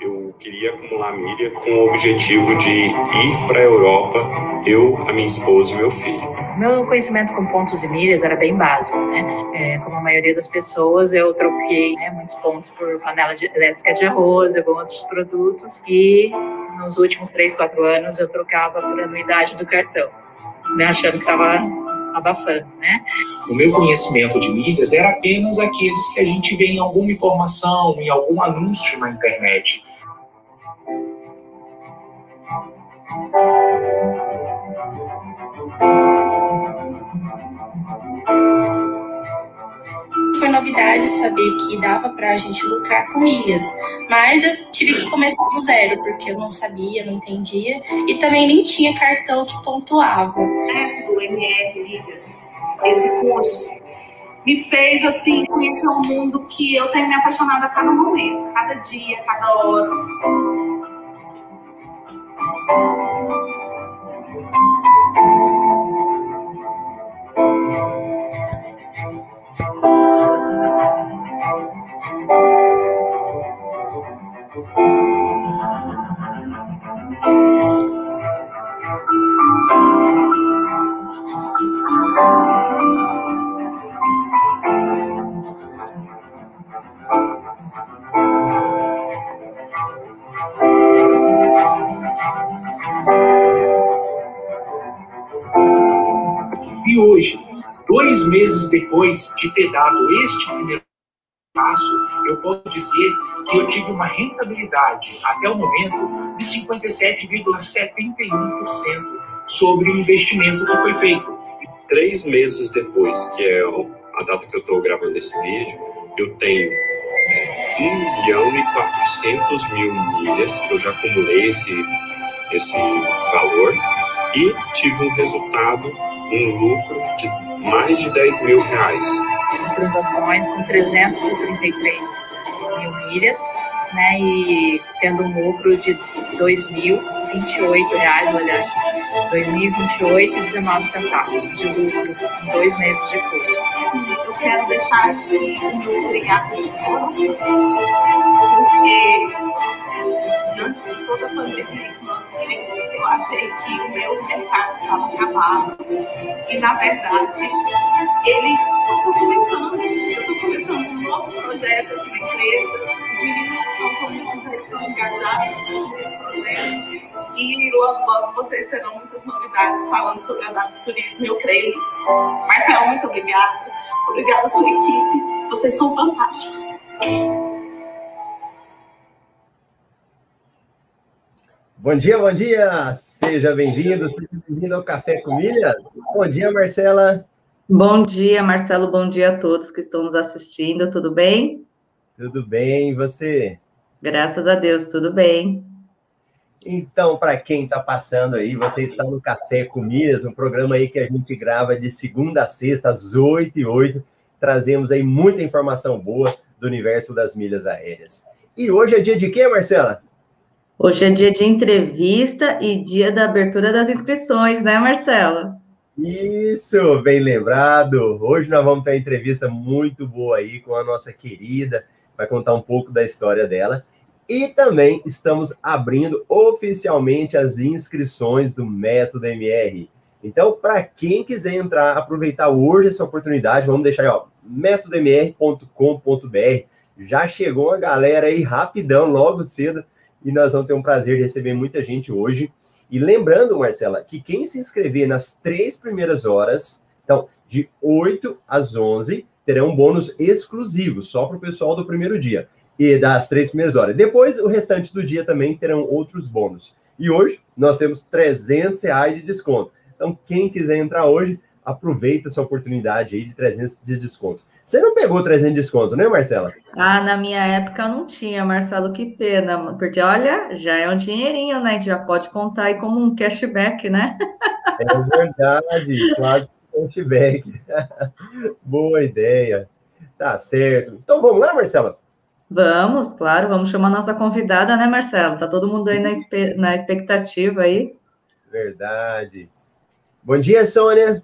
eu queria acumular milha com o objetivo de ir para a Europa, eu, a minha esposa e meu filho. Meu conhecimento com pontos e milhas era bem básico, né? É, como a maioria das pessoas, eu troquei né, muitos pontos por panela de, elétrica de arroz, e outros produtos, e nos últimos 3, 4 anos eu trocava por anuidade do cartão, né, achando que estava abafando, né? O meu conhecimento de milhas era apenas aqueles que a gente vê em alguma informação, em algum anúncio na internet. Foi novidade saber que dava para a gente lucrar com milhas, mas eu tive que começar do zero, porque eu não sabia, não entendia, e também nem tinha cartão que pontuava. Método MR Milhas, esse curso, me fez assim conhecer um mundo que eu tenho me apaixonado a cada momento, cada dia, cada hora. Depois de ter dado este primeiro passo, eu posso dizer que eu tive uma rentabilidade, até o momento, de 57,71% sobre o investimento que foi feito. Três meses depois, que é a data que eu estou gravando esse vídeo, eu tenho é, 1 milhão e 400 mil milhas, eu já acumulei esse, esse valor, e tive um resultado, um lucro de mais de 10 mil reais. As transações com 333 mil milhas, né, e tendo um lucro de 2.028 reais, olha, 2028,19 centavos de lucro em dois meses de curso. Sim, eu quero deixar aqui o meu obrigado porque diante de toda a pandemia que nós eu achei que o meu mercado estava acabado. E, na verdade, ele está começando. Eu estou começando um novo projeto aqui na empresa. Os meninos estão comigo estão engajados nesse projeto. E logo, logo vocês terão muitas novidades falando sobre adapturismo e eu creio nisso. Marcelo, muito obrigada. Obrigada à sua equipe. Vocês são fantásticos. Bom dia, bom dia! Seja bem-vindo, seja bem-vindo ao Café com Milhas. Bom dia, Marcela. Bom dia, Marcelo, bom dia a todos que estão nos assistindo, tudo bem? Tudo bem, e você? Graças a Deus, tudo bem. Então, para quem está passando aí, você está no Café com Milhas, um programa aí que a gente grava de segunda a sexta, às 8 e 8. Trazemos aí muita informação boa do universo das milhas aéreas. E hoje é dia de quê, Marcela? Hoje é dia de entrevista e dia da abertura das inscrições, né, Marcela? Isso, bem lembrado. Hoje nós vamos ter uma entrevista muito boa aí com a nossa querida, vai contar um pouco da história dela. E também estamos abrindo oficialmente as inscrições do Método MR. Então, para quem quiser entrar, aproveitar hoje essa oportunidade, vamos deixar aí, ó, métodomr.com.br. Já chegou a galera aí rapidão, logo cedo, e nós vamos ter um prazer de receber muita gente hoje. E lembrando, Marcela, que quem se inscrever nas três primeiras horas, então, de 8 às 11, terá um bônus exclusivo, só para o pessoal do primeiro dia, e das três primeiras horas. Depois, o restante do dia também terão outros bônus. E hoje, nós temos 300 reais de desconto. Então, quem quiser entrar hoje, aproveita essa oportunidade aí de 300 de desconto. Você não pegou 300 de desconto, né, Marcela? Ah, na minha época eu não tinha, Marcelo, que pena, porque olha, já é um dinheirinho, né? A gente já pode contar aí como um cashback, né? É verdade, quase cashback. Boa ideia. Tá certo. Então vamos lá, Marcela? Vamos, claro, vamos chamar nossa convidada, né, Marcelo? Tá todo mundo aí na, na expectativa aí. Verdade. Bom dia, Sônia.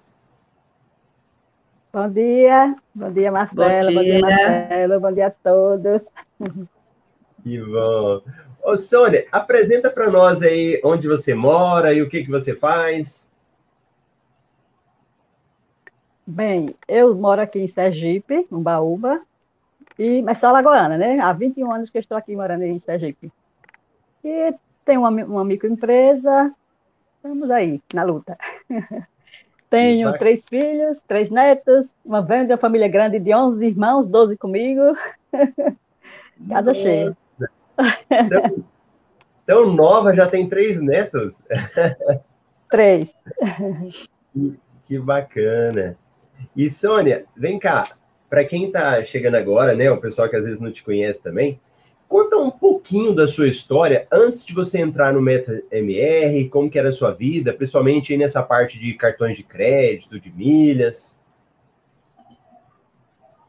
Bom dia, bom dia, Marcelo, bom dia, bom dia Marcelo, bom dia a todos. Que bom. Ô, Sônia, apresenta para nós aí onde você mora e o que, que você faz. Bem, eu moro aqui em Sergipe, no Baúba, e, mas sou alagoana, né? Há 21 anos que estou aqui morando em Sergipe. E tenho uma, uma microempresa, estamos aí, na luta. Tenho três filhos, três netos, uma grande família grande de 11 irmãos, 12 comigo. Casa cheia. Tão, tão, nova, já tem três netos? Três. Que, que bacana. E, Sônia, vem cá, para quem está chegando agora, né, o pessoal que às vezes não te conhece também, conta um pouquinho da sua história antes de você entrar no Meta MR, como que era a sua vida, principalmente nessa parte de cartões de crédito, de milhas.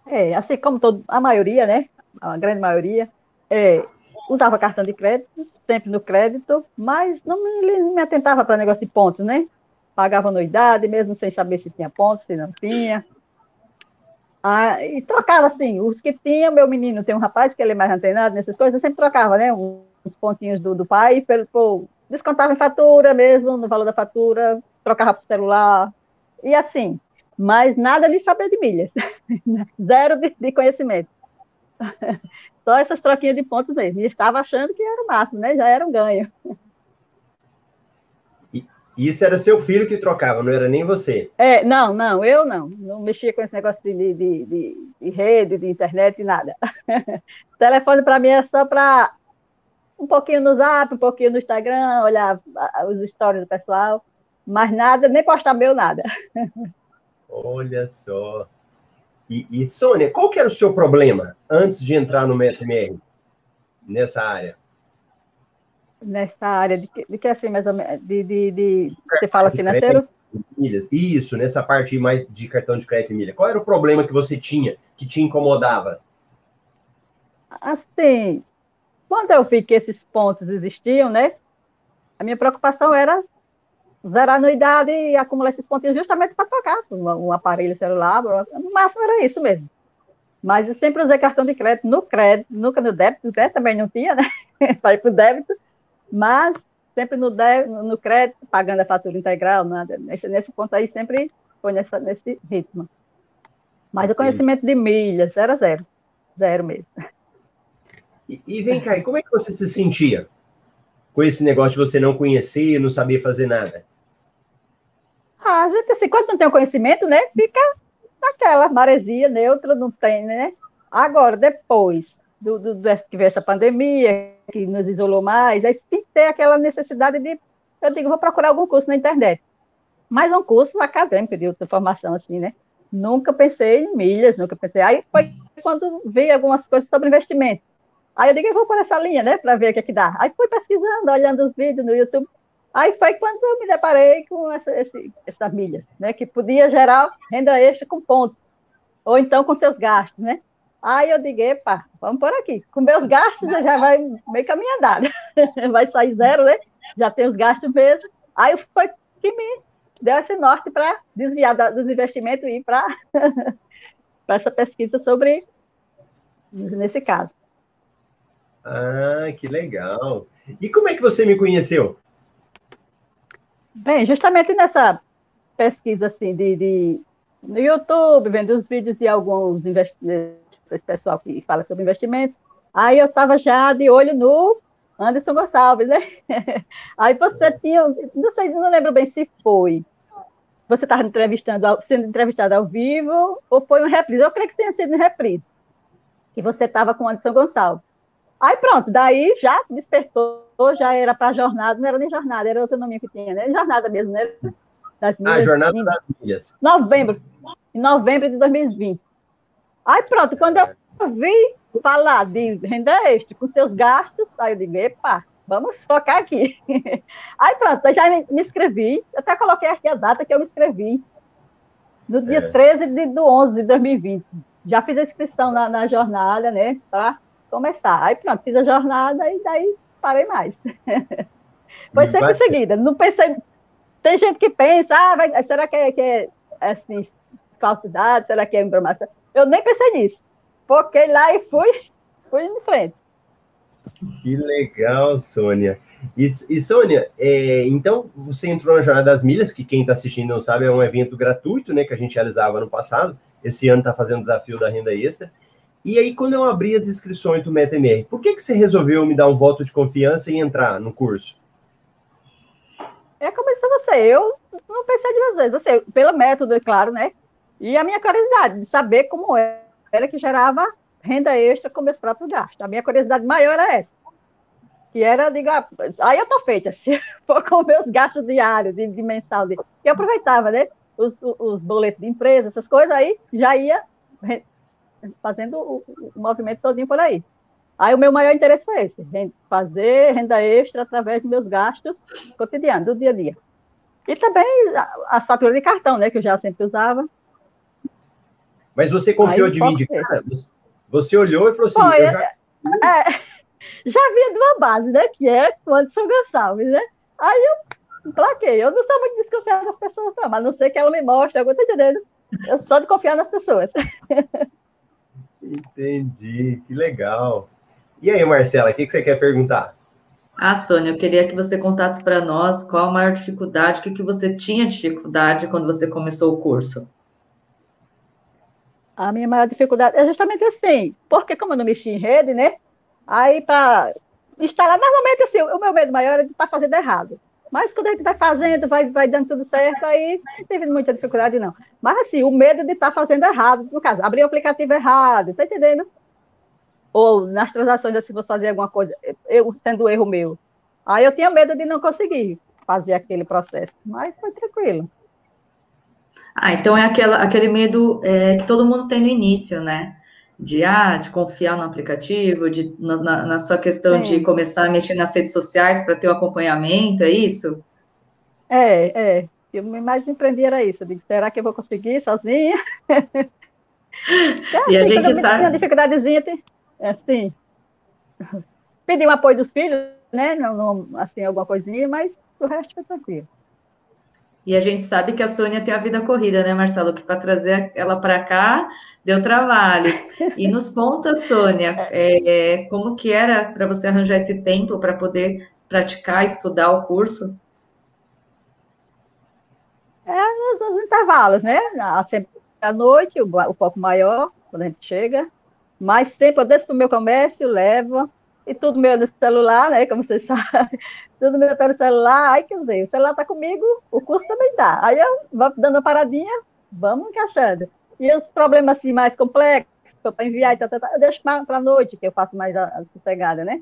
É, assim como todo, a maioria, né, a grande maioria, é, usava cartão de crédito, sempre no crédito, mas não me, me atentava para negócio de pontos, né? Pagava anuidade, mesmo sem saber se tinha pontos, se não tinha. Ah, e trocava assim, os que tinha, meu menino tem um rapaz que ele é mais antenado nessas coisas, eu sempre trocava, né, uns pontinhos do, do pai, pelo, pô, descontava em fatura mesmo, no valor da fatura, trocava por celular, e assim, mas nada de saber de milhas, zero de, de, conhecimento. Só essas troquinhas de pontos mesmo, e estava achando que era o máximo, né, já era um ganho. Isso era seu filho que trocava, não era nem você? É, não, não, eu não. Não mexia com esse negócio de, de, de, de rede, de internet, nada. o telefone para mim é só para um pouquinho no zap, um pouquinho no Instagram, olhar os stories do pessoal, mas nada, nem postar meu, nada. Olha só. E, e, Sônia, qual que era o seu problema antes de entrar no MetaMR, nessa área? Nessa área de que, de que assim, mais ou menos, de, de, de você fala financeiro? Milhas. Isso, nessa parte mais de cartão de crédito e milha. Qual era o problema que você tinha, que te incomodava? Assim, quando eu vi que esses pontos existiam, né, a minha preocupação era zerar a anuidade e acumular esses pontinhos justamente para trocar um, aparelho celular, no máximo era isso mesmo. Mas eu sempre usei cartão de crédito no crédito, nunca no débito, né? também não tinha, né? Para ir para o débito mas sempre no, no crédito, pagando a fatura integral, nada. Nesse, nesse ponto aí sempre foi nessa, nesse ritmo. Mas o conhecimento de milhas era zero. Zero mesmo. E, e vem cá, e como é que você se sentia com esse negócio de você não conhecer, não saber fazer nada? Ah, a gente, assim, quando não tem o conhecimento, né, fica naquela maresia neutra, não tem, né? Agora, depois do, do, do, essa pandemia, que nos isolou mais, aí ter aquela necessidade de, eu digo, vou procurar algum curso na internet. Mas um curso acadêmico de outra formação, assim, né? Nunca pensei em milhas, nunca pensei. Aí foi quando vi algumas coisas sobre investimento. Aí eu digo, eu vou por essa linha, né, para ver o que é que dá. Aí fui pesquisando, olhando os vídeos no YouTube. Aí foi quando eu me deparei com essa, esse, essas milhas, né, que podia gerar renda extra com pontos, ou então com seus gastos, né? Aí eu digo, epa, vamos por aqui. Com meus gastos, já vai meio caminho andado. vai sair zero, né? Já tem os gastos mesmo. Aí foi que me deu esse norte para desviar dos investimentos e ir para essa pesquisa sobre, nesse caso. Ah, que legal. E como é que você me conheceu? Bem, justamente nessa pesquisa assim de, de no YouTube, vendo os vídeos de alguns investidores esse pessoal que fala sobre investimentos. Aí eu estava já de olho no Anderson Gonçalves, né? Aí você tinha, não sei, não lembro bem se foi. Você estava entrevistando, sendo entrevistado ao vivo ou foi um reprise? Eu creio que tenha sido um reprise. Que você estava com o Anderson Gonçalves. Aí pronto, daí já despertou, já era para jornada, não era nem jornada, era outro nome que tinha, né? Jornada mesmo, né? Das milhas, ah, Jornada das Milhas. Novembro, em novembro de 2020. Aí pronto, quando eu vi falar de renda extra com seus gastos, aí eu digo, epa, vamos focar aqui. Aí pronto, eu já me, inscrevi, até coloquei aqui a data que eu me inscrevi, no dia é. 13 de, do 11 de 2020. Já fiz a inscrição na, na jornada, né, para começar. Aí pronto, fiz a jornada e daí parei mais. Foi sempre em seguida, não pensei... Tem gente que pensa, ah, vai, será que é, que é assim, falsidade, será que é informação? Eu nem pensei nisso. Foquei lá e fui, fui em frente. Que legal, Sônia. E, e Sônia, é, então você entrou na Jornada das Milhas, que quem está assistindo não sabe, é um evento gratuito, né, que a gente realizava ano passado. Esse ano está fazendo o desafio da renda extra. E aí, quando eu abri as inscrições do MetaMR, por que, que você resolveu me dar um voto de confiança e entrar no curso? É como eu disse você, eu não pensei duas vezes, assim, pelo método, é claro, né? E a minha curiosidade de saber como era que gerava renda extra com meus próprios gastos. A minha curiosidade maior era essa. Que era, digo, ah, aí eu tô feita, se for com meus gastos diários, de mensal. De, eu aproveitava, né? Os, os boletos de empresa, essas coisas aí, já ia fazendo o, o movimento todinho por aí. Aí o meu maior interesse foi esse, fazer renda extra através dos meus gastos cotidianos, do dia a dia. E também a, a fatura de cartão, né, que eu já sempre usava. Mas você confiou de mim de cara? Você olhou e falou assim, foi, já... É, já vinha de uma base, né, que é o Anderson Gonçalves, né? Aí eu plaquei. Eu não sou muito desconfiada das pessoas, não, mas não sei que ela me mostra, eu estou entendendo. Eu sou de confiar nas pessoas. Entendi, que legal. E aí, Marcela, o que, que você quer perguntar? Ah, Sônia, eu queria que você contasse para nós qual a maior dificuldade, o que, que você tinha dificuldade quando você começou o curso. A minha maior dificuldade é justamente assim, porque como eu não mexi em rede, né? Aí para instalar, normalmente assim, o meu medo maior é de estar tá fazendo errado. Mas quando a gente vai fazendo, vai, vai dando tudo certo, aí não teve muita dificuldade, não. Mas, assim, o medo de estar tá fazendo errado, no caso, abrir o aplicativo errado, tá entendendo? Ou nas transações, assim, você fazer alguma coisa, eu sendo erro meu. Aí eu tinha medo de não conseguir fazer aquele processo, mas foi tranquilo. Ah, então é aquela, aquele medo é, que todo mundo tem no início, né? de, ah, de confiar no aplicativo, de, na, na sua questão de começar a mexer nas redes sociais para ter o acompanhamento, é isso? É, é. Eu mais empreendi era isso. Eu digo, será que eu vou conseguir sozinha? é, e a gente sabe. Tinha dificuldadezinha, tem, assim. Pedi o apoio dos filhos, né? Não, não, assim, alguma coisinha, mas o resto foi tranquilo. E a gente sabe que a Sônia tem a vida corrida, né, Marcelo? Que para trazer ela para cá deu trabalho. E nos conta, Sônia, é, como que era para você arranjar esse tempo para poder praticar, estudar o curso? É nos, nos intervalos, né? Sempre à noite, o, o foco maior, quando a gente chega. Mais tempo, eu desço para o meu comércio, levo, e tudo meu no celular, né? Como vocês sabem, tudo meu pelo celular. Aí, quer dizer, o celular está comigo, o curso também está. Aí eu vou dando uma paradinha, vamos encaixando. E os problemas assim, mais complexos, para enviar e tal, tal, tal, eu deixo para a noite, que eu faço mais a, a sossegada, né?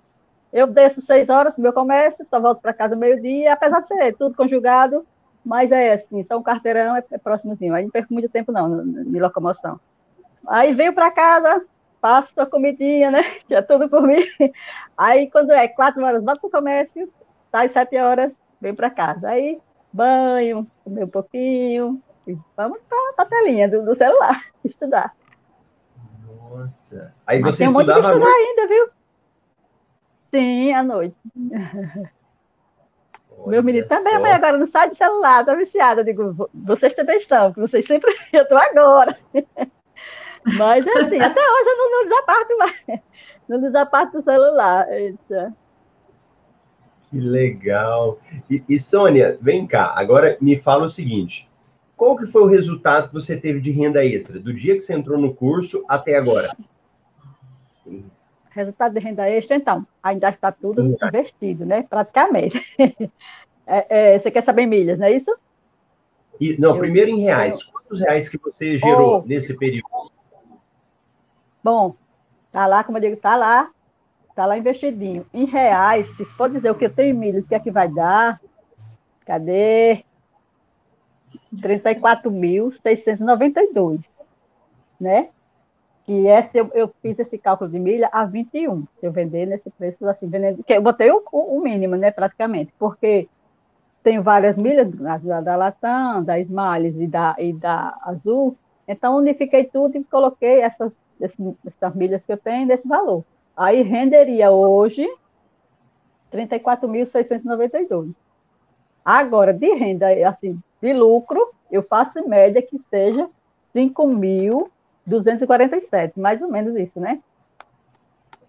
Eu desço seis horas para meu comércio, só volto para casa meio-dia, apesar de ser tudo conjugado, mas é assim, só um carteirão é, é próximozinho. Aí não perco muito tempo, não, de locomoção. Aí venho para casa, faço a comidinha, né? Que é tudo por mim. Aí, quando é quatro horas, volto para o comércio, sai sete horas, venho para casa. Aí, banho, comer um pouquinho, e vamos para a telinha do, do, celular, estudar. Nossa. Aí Mas você estudava um estudar ainda, viu? Sim, à noite. Olha Meu menino também, mas agora não sai de celular, tá viciada. Eu digo, vocês também estão, que vocês sempre. Eu estou agora. Mas assim, até hoje eu não, não desaparto mais. Não desaparto do celular. Eita. Que legal. E, e, Sônia, vem cá, agora me fala o seguinte. Qual que foi o resultado que você teve de renda extra, do dia que você entrou no curso até agora? Resultado de renda extra, então, ainda está tudo Sim. investido, né? Praticamente. É, é, você quer saber milhas, não é isso? E, não, eu, primeiro em reais. Quantos reais que você gerou oh, nesse período? Bom, tá lá, como eu digo, tá lá, tá lá investidinho. Em reais, se for dizer o que eu tenho em milhas, o que é que vai dar? Cadê? 34.692, né? Que é eu, eu, fiz esse cálculo de milha a 21, se eu vender nesse preço assim, vendendo, que eu botei o, o mínimo, né, praticamente, porque tenho várias milhas, da, da Latam, da Smiles e da, e da Azul, então unifiquei tudo e coloquei essas desse, dessas milhas que eu tenho, desse valor. Aí renderia hoje 34.692. Agora, de renda, assim, de lucro, eu faço em média que seja 5.247, mais ou menos isso, né?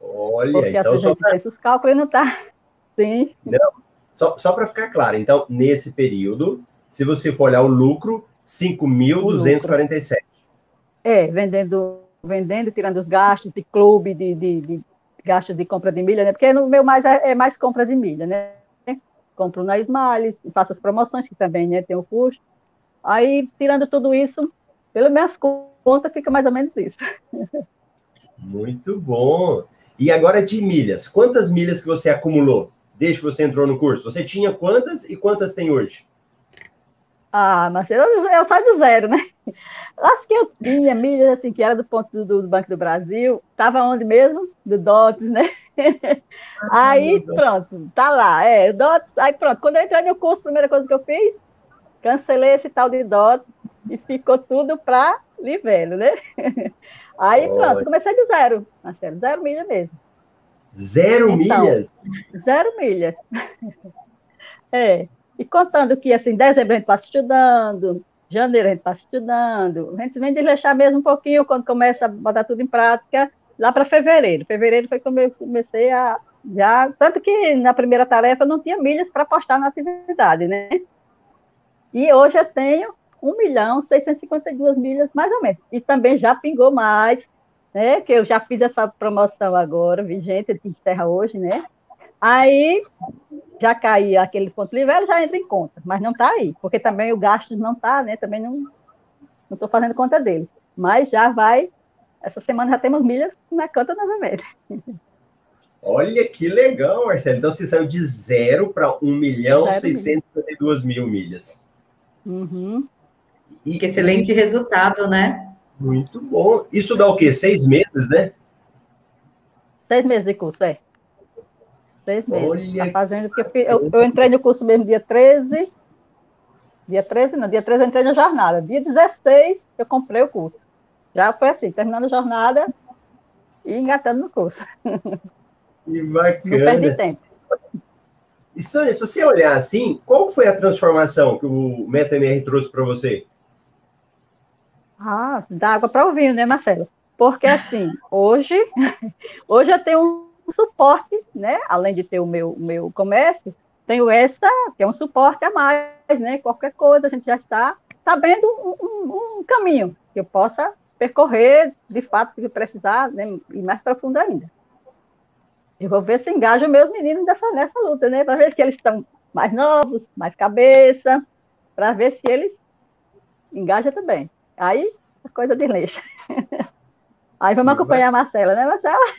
Olha, Porque então a só gente para fez os cálculos e não está. Sim, só, só pra ficar claro, então, nesse período, se você for olhar o lucro, 5.247. é, vendendo, vendendo, tirando os gastos de clube, de, de, de gastos de compra de milha, né? Porque no meu mais é, é mais compra de milha, né? Compro na Smiles, faço as promoções, que também né, tem o custo. Aí, tirando tudo isso, pelas minhas contas, fica mais ou menos isso. Muito bom. E agora de milhas. Quantas milhas que você acumulou desde que você entrou no curso? Você tinha quantas e quantas tem hoje? Ah, mas eu, eu saio do zero, né? As que eu tinha, milhas, assim, que era do ponto do, do Banco do Brasil, estava onde mesmo? Do DOTS, né? aí, pronto, tá lá, é, o DOTS, aí pronto, quando eu entrei no curso, a primeira coisa que eu fiz, cancelei esse tal de DOTS e ficou tudo para Livelo, né? Aí, pronto, comecei de zero, Marcelo, zero milha mesmo. Zero Então, milhas? Zero milhas. É. E contando que, assim, dezembro a gente passa estudando, janeiro a gente passa estudando, a gente vem desleixar mesmo um pouquinho quando começa a botar tudo em prática, lá para fevereiro. Fevereiro foi quando eu comecei a já. Tanto que na primeira tarefa não tinha milhas para postar na atividade, né? E hoje eu tenho 1 milhão 652 milhas, mais ou menos. E também já pingou mais, né? Que eu já fiz essa promoção agora, vigente, que encerra hoje, né? Aí já caiu aquele ponto livre, já entra em conta, mas não está aí, porque também o gasto não está, né? Também não não estou fazendo conta dele. Mas já vai, essa semana já temos milhas na conta novamente. Olha que legal, Marcelo. Então você saiu de zero para 1 milhão Zero 652 mil milhas. Uhum. E, Que excelente resultado, né? Muito bom. Isso dá o quê? Seis meses, né? Seis meses de curso, é. Seis meses. Olha Tá fazendo, porque eu, eu, entrei no curso mesmo dia 13. Dia 13, não, dia 13 eu entrei na jornada. Dia 16 eu comprei o curso. Já foi assim, terminando a jornada e engatando no curso. Que Não perdi bacana. tempo. E Sônia, se você olhar assim, qual foi a transformação que o MetaMR trouxe para você? Ah, dá água para o vinho, né, Marcelo? Porque assim, hoje, hoje eu tenho um suporte, né? Além de ter o meu, meu comércio, tenho essa, que é um suporte a mais, né? Qualquer coisa, a gente já está sabendo um, um- um caminho que eu possa percorrer, de fato, se precisar, né? E mais profundo ainda. Eu vou ver se engajo meus meninos nessa, nessa luta, né? Para ver que eles estão mais novos, mais cabeça, para ver se eles engajam também. Aí a coisa desleixa. Aí vamos acompanhar a Marcela, né, Marcela?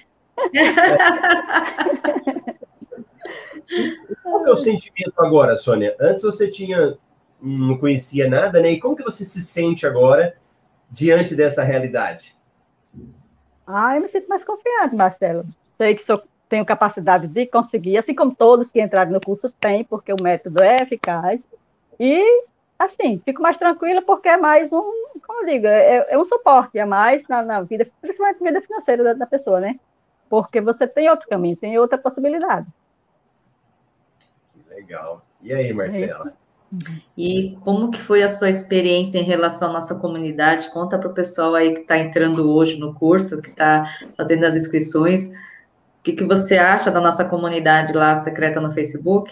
Qual é o sentimento agora, Sônia? Antes você tinha, não conhecia nada, né? E como que você se sente agora diante dessa realidade? Ah, eu me sinto mais confiante, Marcelo. Sei que sou, tenho capacidade de conseguir, assim como todos que entraram no curso têm, porque o método é eficaz. E, assim, fico mais tranquila porque é mais um, como eu digo, é, é um suporte a mais na, na vida, principalmente na vida financeira da, da pessoa, né? Porque você tem outro caminho, tem outra possibilidade. Que legal. E aí, Marcela? E como que foi a sua experiência em relação à nossa comunidade? Conta para o pessoal aí que está entrando hoje no curso, que está fazendo as inscrições. O que, que você acha da nossa comunidade lá secreta no Facebook?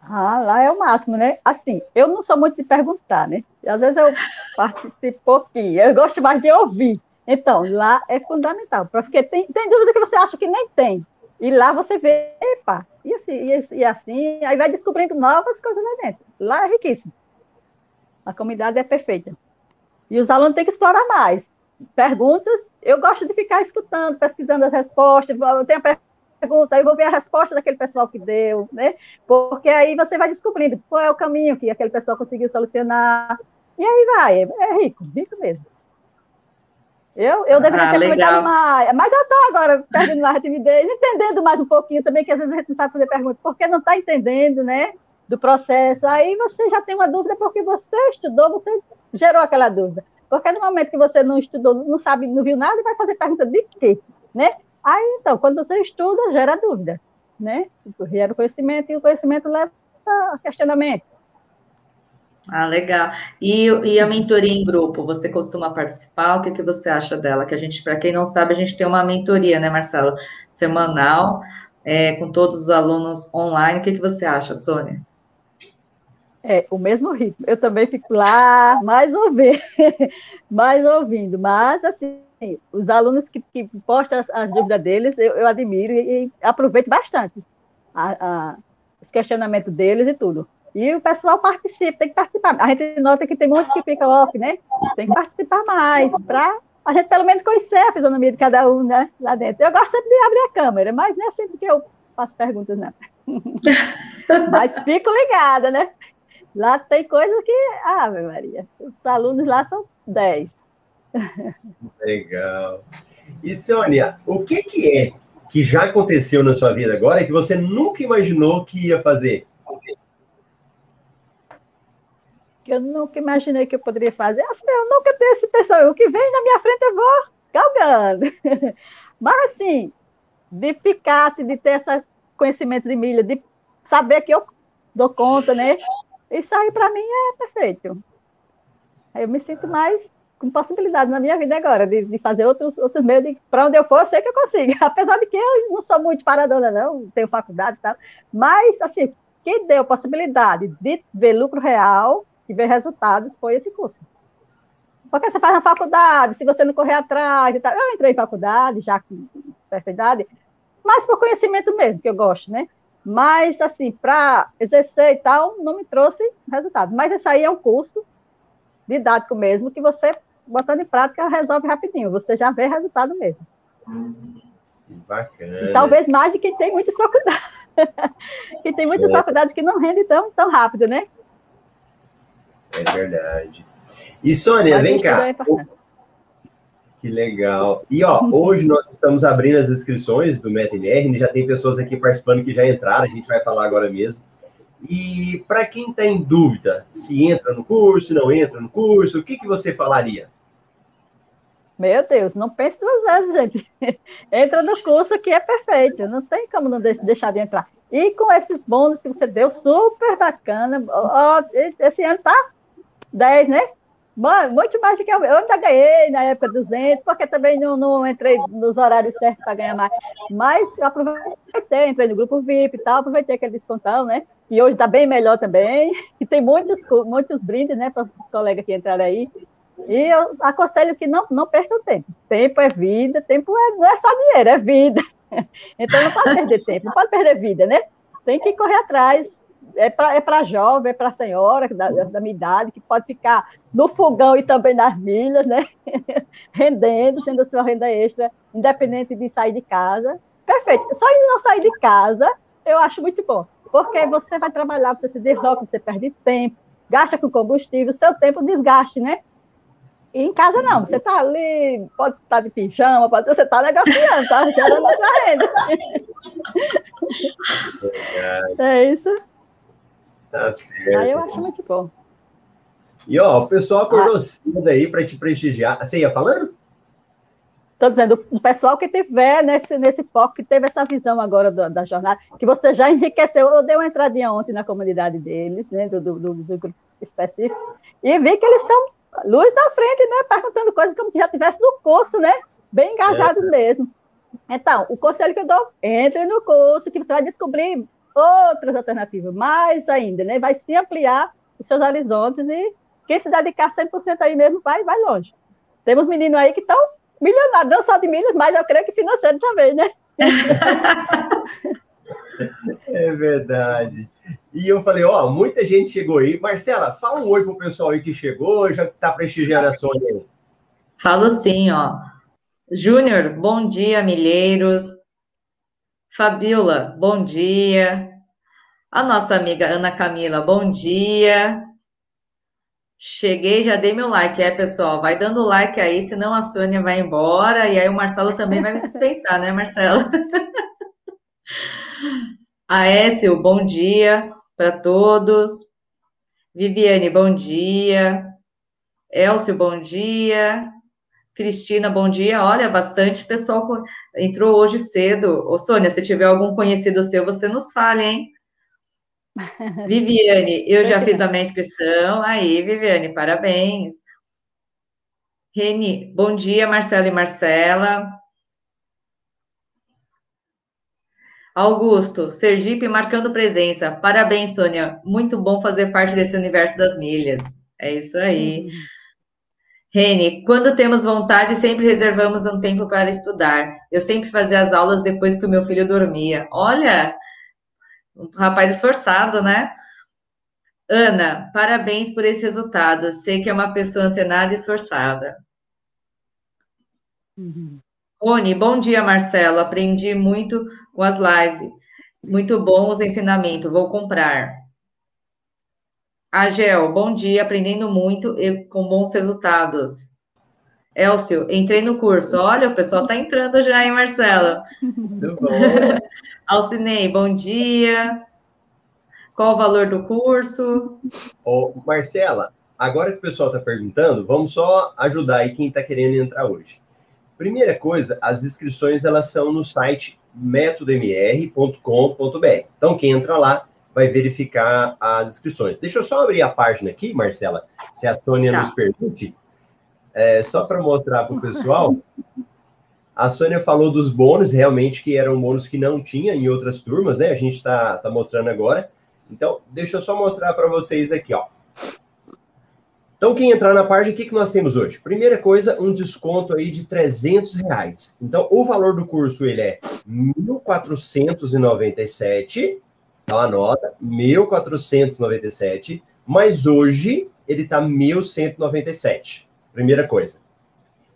Ah, lá é o máximo, né? Assim, eu não sou muito de perguntar, né? Às vezes eu participo pouquinho, eu gosto mais de ouvir. Então, lá é fundamental, porque tem, tem dúvida que você acha que nem tem. E lá você vê, epa, e assim, e assim, e assim, aí vai descobrindo novas coisas lá dentro. Lá é riquíssimo. A comunidade é perfeita. E os alunos têm que explorar mais. Perguntas, eu gosto de ficar escutando, pesquisando as respostas. Eu tenho a pergunta, aí vou ver a resposta daquele pessoal que deu, né? Porque aí você vai descobrindo qual é o caminho que aquele pessoal conseguiu solucionar. E aí vai, é rico, rico mesmo. Eu, eu deveria Ah, ter legal. mais, mas eu estou agora perdendo mais timidez, entendendo mais um pouquinho também, que às vezes a gente não sabe fazer pergunta, porque não está entendendo, né, do processo. Aí você já tem uma dúvida porque você estudou, você gerou aquela dúvida. Porque no momento que você não estudou, não sabe, não viu nada, vai fazer pergunta de quê, né? Aí, então, quando você estuda, gera dúvida, né? Gera conhecimento e o conhecimento leva a questionamento. Ah, legal. E, e a mentoria em grupo, você costuma participar? O que, que você acha dela? Que a gente, para quem não sabe, a gente tem uma mentoria, né, Marcelo? Semanal, é, com todos os alunos online. O que, que você acha, Sônia? É, o mesmo ritmo. Eu também fico lá, mais ouvindo, mais ouvindo. Mas, assim, os alunos que, que postam as, as dúvidas deles, eu, eu admiro e, e, aproveito bastante a, a, os questionamentos deles e tudo. E o pessoal participa, tem que participar. A gente nota que tem muitos que ficam off, né? Tem que participar mais, para a gente pelo menos conhecer a fisionomia de cada um, né? Lá dentro. Eu gosto sempre de abrir a câmera, mas não é sempre que eu faço perguntas, não. mas fico ligada, né? Lá tem coisa que, ah, meu Maria, os alunos lá são 10. Legal. E, Sônia, o que, que é que já aconteceu na sua vida agora e que você nunca imaginou que ia fazer? Que eu nunca imaginei que eu poderia fazer. Assim, eu nunca tenho esse pensamento. O que vem na minha frente eu vou galgando. Mas, assim, de ficar, assim, de ter esse conhecimento de milha, de saber que eu dou conta, né? Isso aí, para mim, é perfeito. Eu me sinto mais com possibilidade na minha vida agora, de, de fazer outros, outros meios, para onde eu for, eu sei que eu consigo. Apesar de que eu não sou muito paradona, não, tenho faculdade e tal, mas, assim, quem deu possibilidade de ver lucro real e ver resultados foi esse curso. Porque você faz na faculdade, se você não correr atrás e tal. Eu entrei em faculdade, já com certa idade, mas por conhecimento mesmo, que eu gosto, né? Mas, assim, para exercer e tal, não me trouxe resultado. Mas esse aí é um curso didático mesmo, que você, botando em prática, resolve rapidinho. Você já vê resultado mesmo. Bacana. E talvez mais de quem tem muitas faculdades. que tem muitas faculdades que não rendem tão, tão rápido, né? É verdade. E Sônia, vem cá. Que legal. E ó, hoje nós estamos abrindo as inscrições do MetaNR, já tem pessoas aqui participando que já entraram, a gente vai falar agora mesmo. E para quem está em dúvida se entra no curso, não entra no curso, o que, que você falaria? Meu Deus, não pense duas vezes, gente. Entra no curso que é perfeito, não tem como não deixar de entrar. E com esses bônus que você deu, super bacana. Ó, esse ano tá 10, né? Muito mais do que eu. Eu ainda ganhei na época 200, porque também não, não entrei nos horários certos para ganhar mais. Mas eu aproveitei, entrei no grupo VIP e tal, aproveitei aquele descontão, né? E hoje está bem melhor também. E tem muitos, muitos brindes, né, para os colegas que entraram aí. E eu aconselho que não, não percam tempo. Tempo é vida, tempo é, não é só dinheiro, é vida. Então não pode perder tempo, não pode perder vida, né? Tem que correr atrás, é para é jovem, é para senhora da, da minha idade, que pode ficar no fogão e também nas milhas, né? Rendendo, sendo a sua renda extra, independente de sair de casa. Perfeito. Só em não sair de casa, eu acho muito bom. Porque você vai trabalhar, você se desloca, você perde tempo, gasta com combustível, seu tempo desgaste, né? E em casa não, você está ali, pode estar de pijama, pode, você está negociando, tá gerando a sua renda. É isso. Tá certo. Aí eu acho muito bom. E ó, o pessoal acordou ah. cedo aí para te prestigiar. Você ia falando? Estou dizendo, o pessoal que tiver nesse, nesse foco, que teve essa visão agora do, da jornada, que você já enriqueceu. Eu dei uma entradinha ontem na comunidade deles, né, do, do, do grupo específico, e vi que eles estão luz na frente, né, perguntando coisas como se já tivesse no curso, né, bem engajados é. mesmo. Então, o conselho que eu dou, entre no curso, que você vai descobrir outras alternativas, mais ainda, né? Vai se ampliar os seus horizontes e quem se dedicar 100% aí mesmo vai, vai longe. Temos meninos aí que estão milionários, não só de milhas, mas eu creio que financeiro também, né? é verdade. E eu falei, ó, muita gente chegou aí. Marcela, fala um oi pro pessoal aí que chegou, já está prestigiando a Sônia aí. Falo sim, ó. Júnior, bom dia, milheiros. Fabiola, bom dia. A nossa amiga Ana Camila, bom dia. Cheguei, já dei meu like, é, pessoal? Vai dando like aí, senão a Sônia vai embora e aí o Marcelo também vai me dispensar, né, Marcelo? Aécio, bom dia para todos. Viviane, bom dia. Elcio, bom dia. Cristina, bom dia. Olha, bastante pessoal entrou hoje cedo. Ô, Sônia, se tiver algum conhecido seu, você nos fale, hein? Viviane, eu já fiz a minha inscrição. Aí, Viviane, parabéns. Reni, bom dia, Marcelo e Marcela. Augusto, Sergipe marcando presença. Parabéns, Sônia. Muito bom fazer parte desse universo das milhas. É isso aí. Uhum. Rene, quando temos vontade, sempre reservamos um tempo para estudar. Eu sempre fazia as aulas depois que o meu filho dormia. Olha, um rapaz esforçado, né? Ana, parabéns por esse resultado. Sei que é uma pessoa antenada e esforçada. Uhum. Rony, bom dia, Marcelo. Aprendi muito com as lives. Muito bom os ensinamentos. Vou comprar. Agel, bom dia. Aprendendo muito e com bons resultados. Elcio, entrei no curso. Olha, o pessoal está entrando já, hein, Marcelo? Muito bom. Alcinei, bom dia. Qual o valor do curso? Ô, Marcela, agora que o pessoal está perguntando, vamos só ajudar aí quem está querendo entrar hoje. Primeira coisa, as inscrições elas são no site metodmr.com.br. Então, quem entra lá vai verificar as inscrições. Deixa eu só abrir a página aqui, Marcela, se a Sônia tá. nos permite. É, só para mostrar para o pessoal. A Sônia falou dos bônus, realmente, que eram bônus que não tinha em outras turmas, né? A gente está tá mostrando agora. Então, deixa eu só mostrar para vocês aqui, ó. Então, quem entrar na página, o que, que nós temos hoje? Primeira coisa, um desconto aí de 300 reais. Então, o valor do curso, ele é 1.497, então anota, 1.497, mas hoje ele está 1.197. Primeira coisa.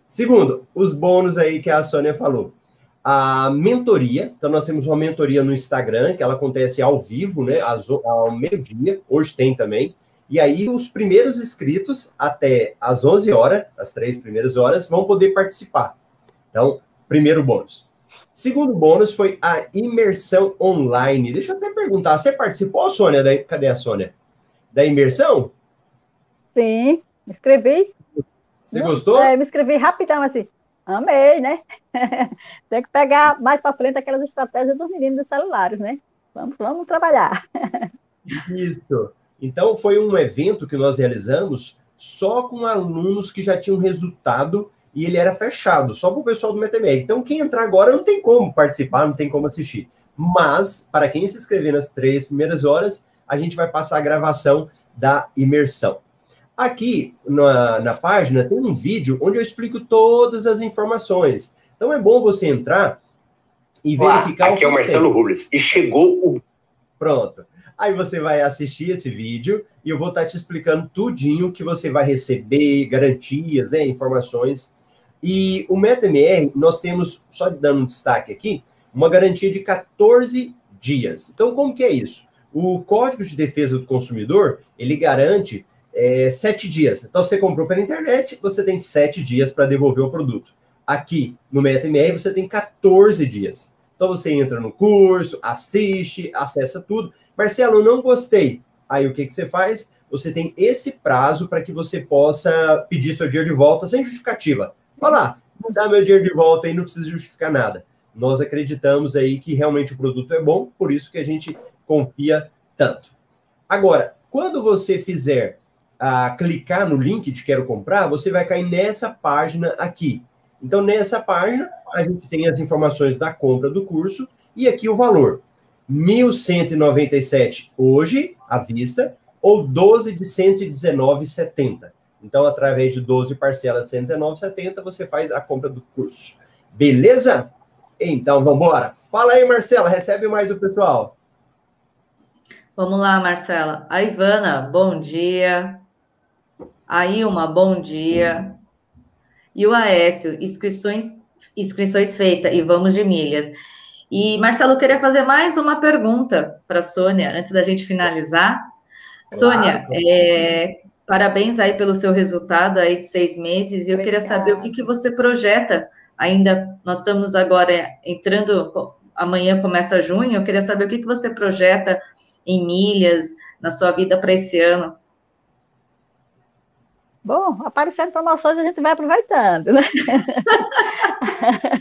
Segundo, os bônus aí que a Sônia falou. A mentoria, então nós temos uma mentoria no Instagram, que ela acontece ao vivo, né, ao meio-dia, hoje tem também, e aí os primeiros inscritos até as 11 horas, as três primeiras horas, vão poder participar. Então, primeiro bônus. Segundo bônus foi a imersão online. Deixa eu até perguntar, você participou, Sônia? Da, cadê a Sônia? Da imersão? Sim, me inscrevi. Você gostou? É, me inscrevi rapidão, assim. Amei, né? Tem que pegar mais para frente aquelas estratégias dos meninos dos celulares, né? Vamos, vamos trabalhar. Isso. Então, foi um evento que nós realizamos só com alunos que já tinham resultado e ele era fechado, só para o pessoal do MetaMag. Então, quem entrar agora não tem como participar, não tem como assistir. Mas, para quem se inscrever nas três primeiras horas, a gente vai passar a gravação da imersão. Aqui na, na página tem um vídeo onde eu explico todas as informações. Então, é bom você entrar e verificar. Olá, aqui é o Marcelo Rubles. E chegou o. Pronto. Aí você vai assistir esse vídeo e eu vou estar te explicando tudinho que você vai receber, garantias, né, informações. E o MetaMR, nós temos, só dando um destaque aqui, uma garantia de 14 dias. Então, como que é isso? O Código de Defesa do Consumidor, ele garante é, sete dias. Então, você comprou pela internet, você tem sete dias para devolver o produto. Aqui no MetaMR, você tem 14 dias. Então você entra no curso, assiste, acessa tudo. Marcelo, não gostei. Aí o que, que você faz? Você tem esse prazo para que você possa pedir seu dinheiro de volta sem justificativa. Lá, não dá meu dinheiro de volta e não precisa justificar nada. Nós acreditamos aí que realmente o produto é bom, por isso que a gente confia tanto. Agora, quando você fizer a clicar no link de quero comprar, você vai cair nessa página aqui. Então, nessa página, a gente tem as informações da compra do curso e aqui o valor. 1.197 hoje, à vista, ou 12 de 119,70. Então, através de 12 parcelas de 119,70, você faz a compra do curso. Beleza? Então, vamos embora. Fala aí, Marcela, recebe mais o pessoal. Vamos lá, Marcela. A Ivana, bom dia. A Ilma, bom dia. E o Aécio, inscrições, inscrições feitas e vamos de milhas. E, Marcelo, eu queria fazer mais uma pergunta para a Sônia, antes da gente finalizar. Claro. Sônia, é, parabéns aí pelo seu resultado aí de seis meses, e eu Obrigada. queria saber o que, que você projeta ainda, nós estamos agora entrando, amanhã começa junho, eu queria saber o que, que você projeta em milhas na sua vida para esse ano. Bom, aparecendo promoções a gente vai aproveitando, né?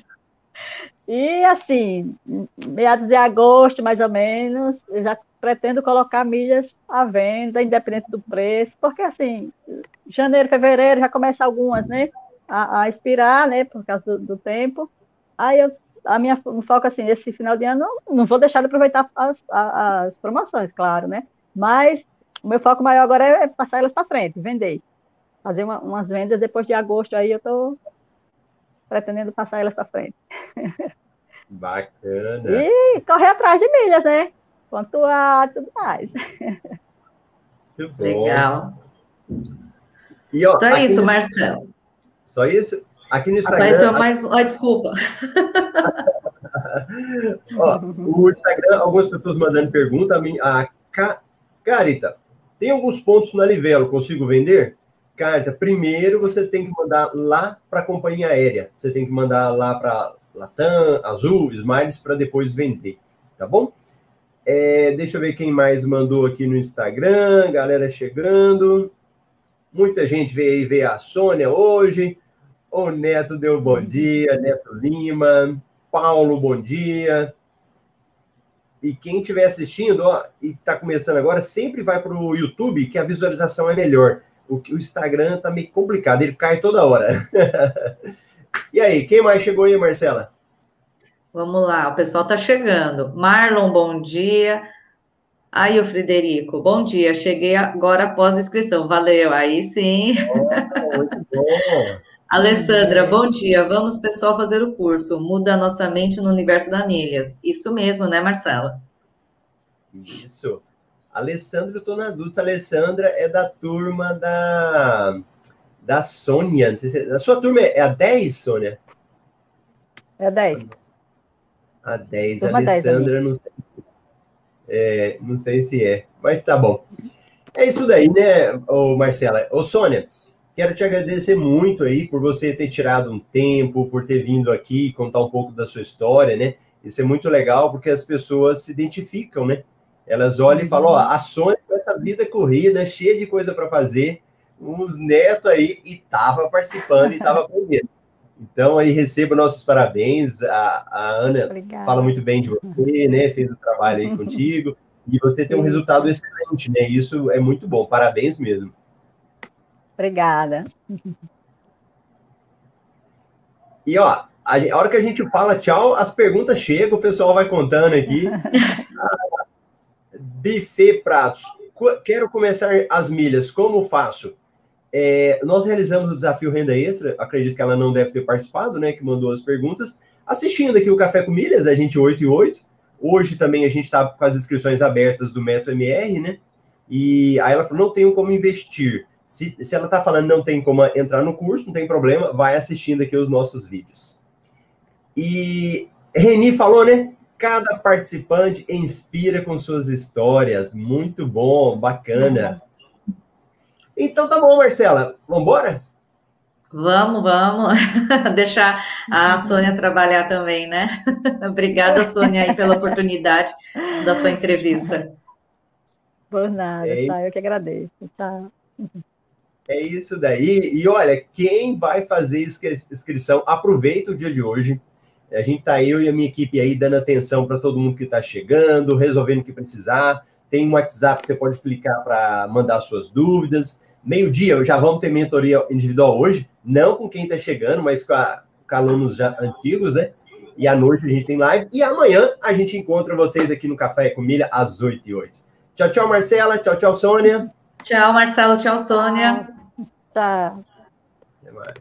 e assim, meados de agosto, mais ou menos, eu já pretendo colocar milhas à venda, independente do preço, porque assim, janeiro, fevereiro já começa algumas, né, a, a expirar, né, por causa do, do tempo. Aí eu, a minha foco assim, nesse final de ano, não, não vou deixar de aproveitar as, as promoções, claro, né, mas o meu foco maior agora é passar elas para frente, vender. Fazer uma, umas vendas depois de agosto, aí eu estou pretendendo passar elas para frente. Bacana. E correr atrás de milhas, né? Pontuar tudo mais. Muito bom. Legal. E, ó, Então é isso, no- Marcelo. Só isso? Aqui no Instagram. Apareceu mais. um- Ó, desculpa. Ó, o Instagram, algumas pessoas mandando pergunta. A, minha- a Ca- Carita, tem alguns pontos na Livelo, consigo vender? Carita, primeiro você tem que mandar lá para a companhia aérea. Você tem que mandar lá para Latam, Azul, Smiles, para depois vender. Tá bom? É, deixa eu ver quem mais mandou aqui no Instagram. Galera chegando. Muita gente veio aí ver a Sônia hoje. O Neto deu bom dia, Neto Lima. Paulo, bom dia. E quem estiver assistindo ó, e está começando agora, sempre vai para o YouTube, que a visualização é melhor. O, o Instagram está meio complicado, ele cai toda hora. e aí, quem mais chegou aí, Marcela? Vamos lá, o pessoal tá chegando. Marlon, bom dia. Aí, o Frederico, bom dia. Cheguei agora após a inscrição. Valeu, aí sim. Muito bom. Alessandra, bom dia. Vamos, pessoal, fazer o curso. Muda a nossa mente no universo da milhas. Isso mesmo, né, Marcela? Isso. Alessandra, eu tô na dúvida. Alessandra é da turma da, da Sônia. Não sei se, a sua turma é a 10, Sônia? É 10. A 10, Turma 10, Alessandra, não sei. É, não sei se é, mas tá bom. É isso daí, né, ô Marcela? Ô Sônia, quero te agradecer muito aí por você ter tirado um tempo, por ter vindo aqui contar um pouco da sua história, né? Isso é muito legal porque as pessoas se identificam, né? Elas olham e falam, ó, a Sônia com essa vida corrida, cheia de coisa para fazer, uns netos aí, e tava participando e tava aprendendo. Então, aí, receba nossos parabéns. A, a Ana Obrigada. fala muito bem de você, né? Fez o trabalho aí contigo. E você tem um resultado excelente, né? Isso é muito bom. Parabéns mesmo. Obrigada. E, ó, a, a hora que a gente fala tchau, as perguntas chegam, o pessoal vai contando aqui. Buffet Pratos. Quero começar as milhas. Como faço? É, nós realizamos o desafio Renda Extra. Acredito que ela não deve ter participado, né? Que mandou as perguntas. Assistindo aqui o Café com Milhas, a gente 8 e 8. Hoje também a gente está com as inscrições abertas do Meto MR, né? E aí ela falou: não tenho como investir. Se, se ela está falando não tem como entrar no curso, não tem problema, vai assistindo aqui os nossos vídeos. E Reni falou, né? Cada participante inspira com suas histórias. Muito bom, bacana. Então tá bom, Marcela. Vamos embora? Vamos, vamos. Deixar a Sônia trabalhar também, né? Obrigada, Sônia, aí, pela oportunidade da sua entrevista. Por nada, É tá? Eu que agradeço. Tá. É isso daí. E olha, quem vai fazer inscri- inscrição, aproveita o dia de hoje. A gente tá eu e a minha equipe aí dando atenção para todo mundo que está chegando, resolvendo o que precisar. Tem um WhatsApp que você pode clicar para mandar suas dúvidas. Meio-dia, já vamos ter mentoria individual hoje, não com quem está chegando, mas com, a- com alunos já antigos, né? E à noite a gente tem live. E amanhã a gente encontra vocês aqui no Café com Milha às 8 e 8 Tchau, tchau, Marcela. Tchau, tchau, Sônia. Tchau, Marcelo. Tchau, Sônia. Tá. Até mais.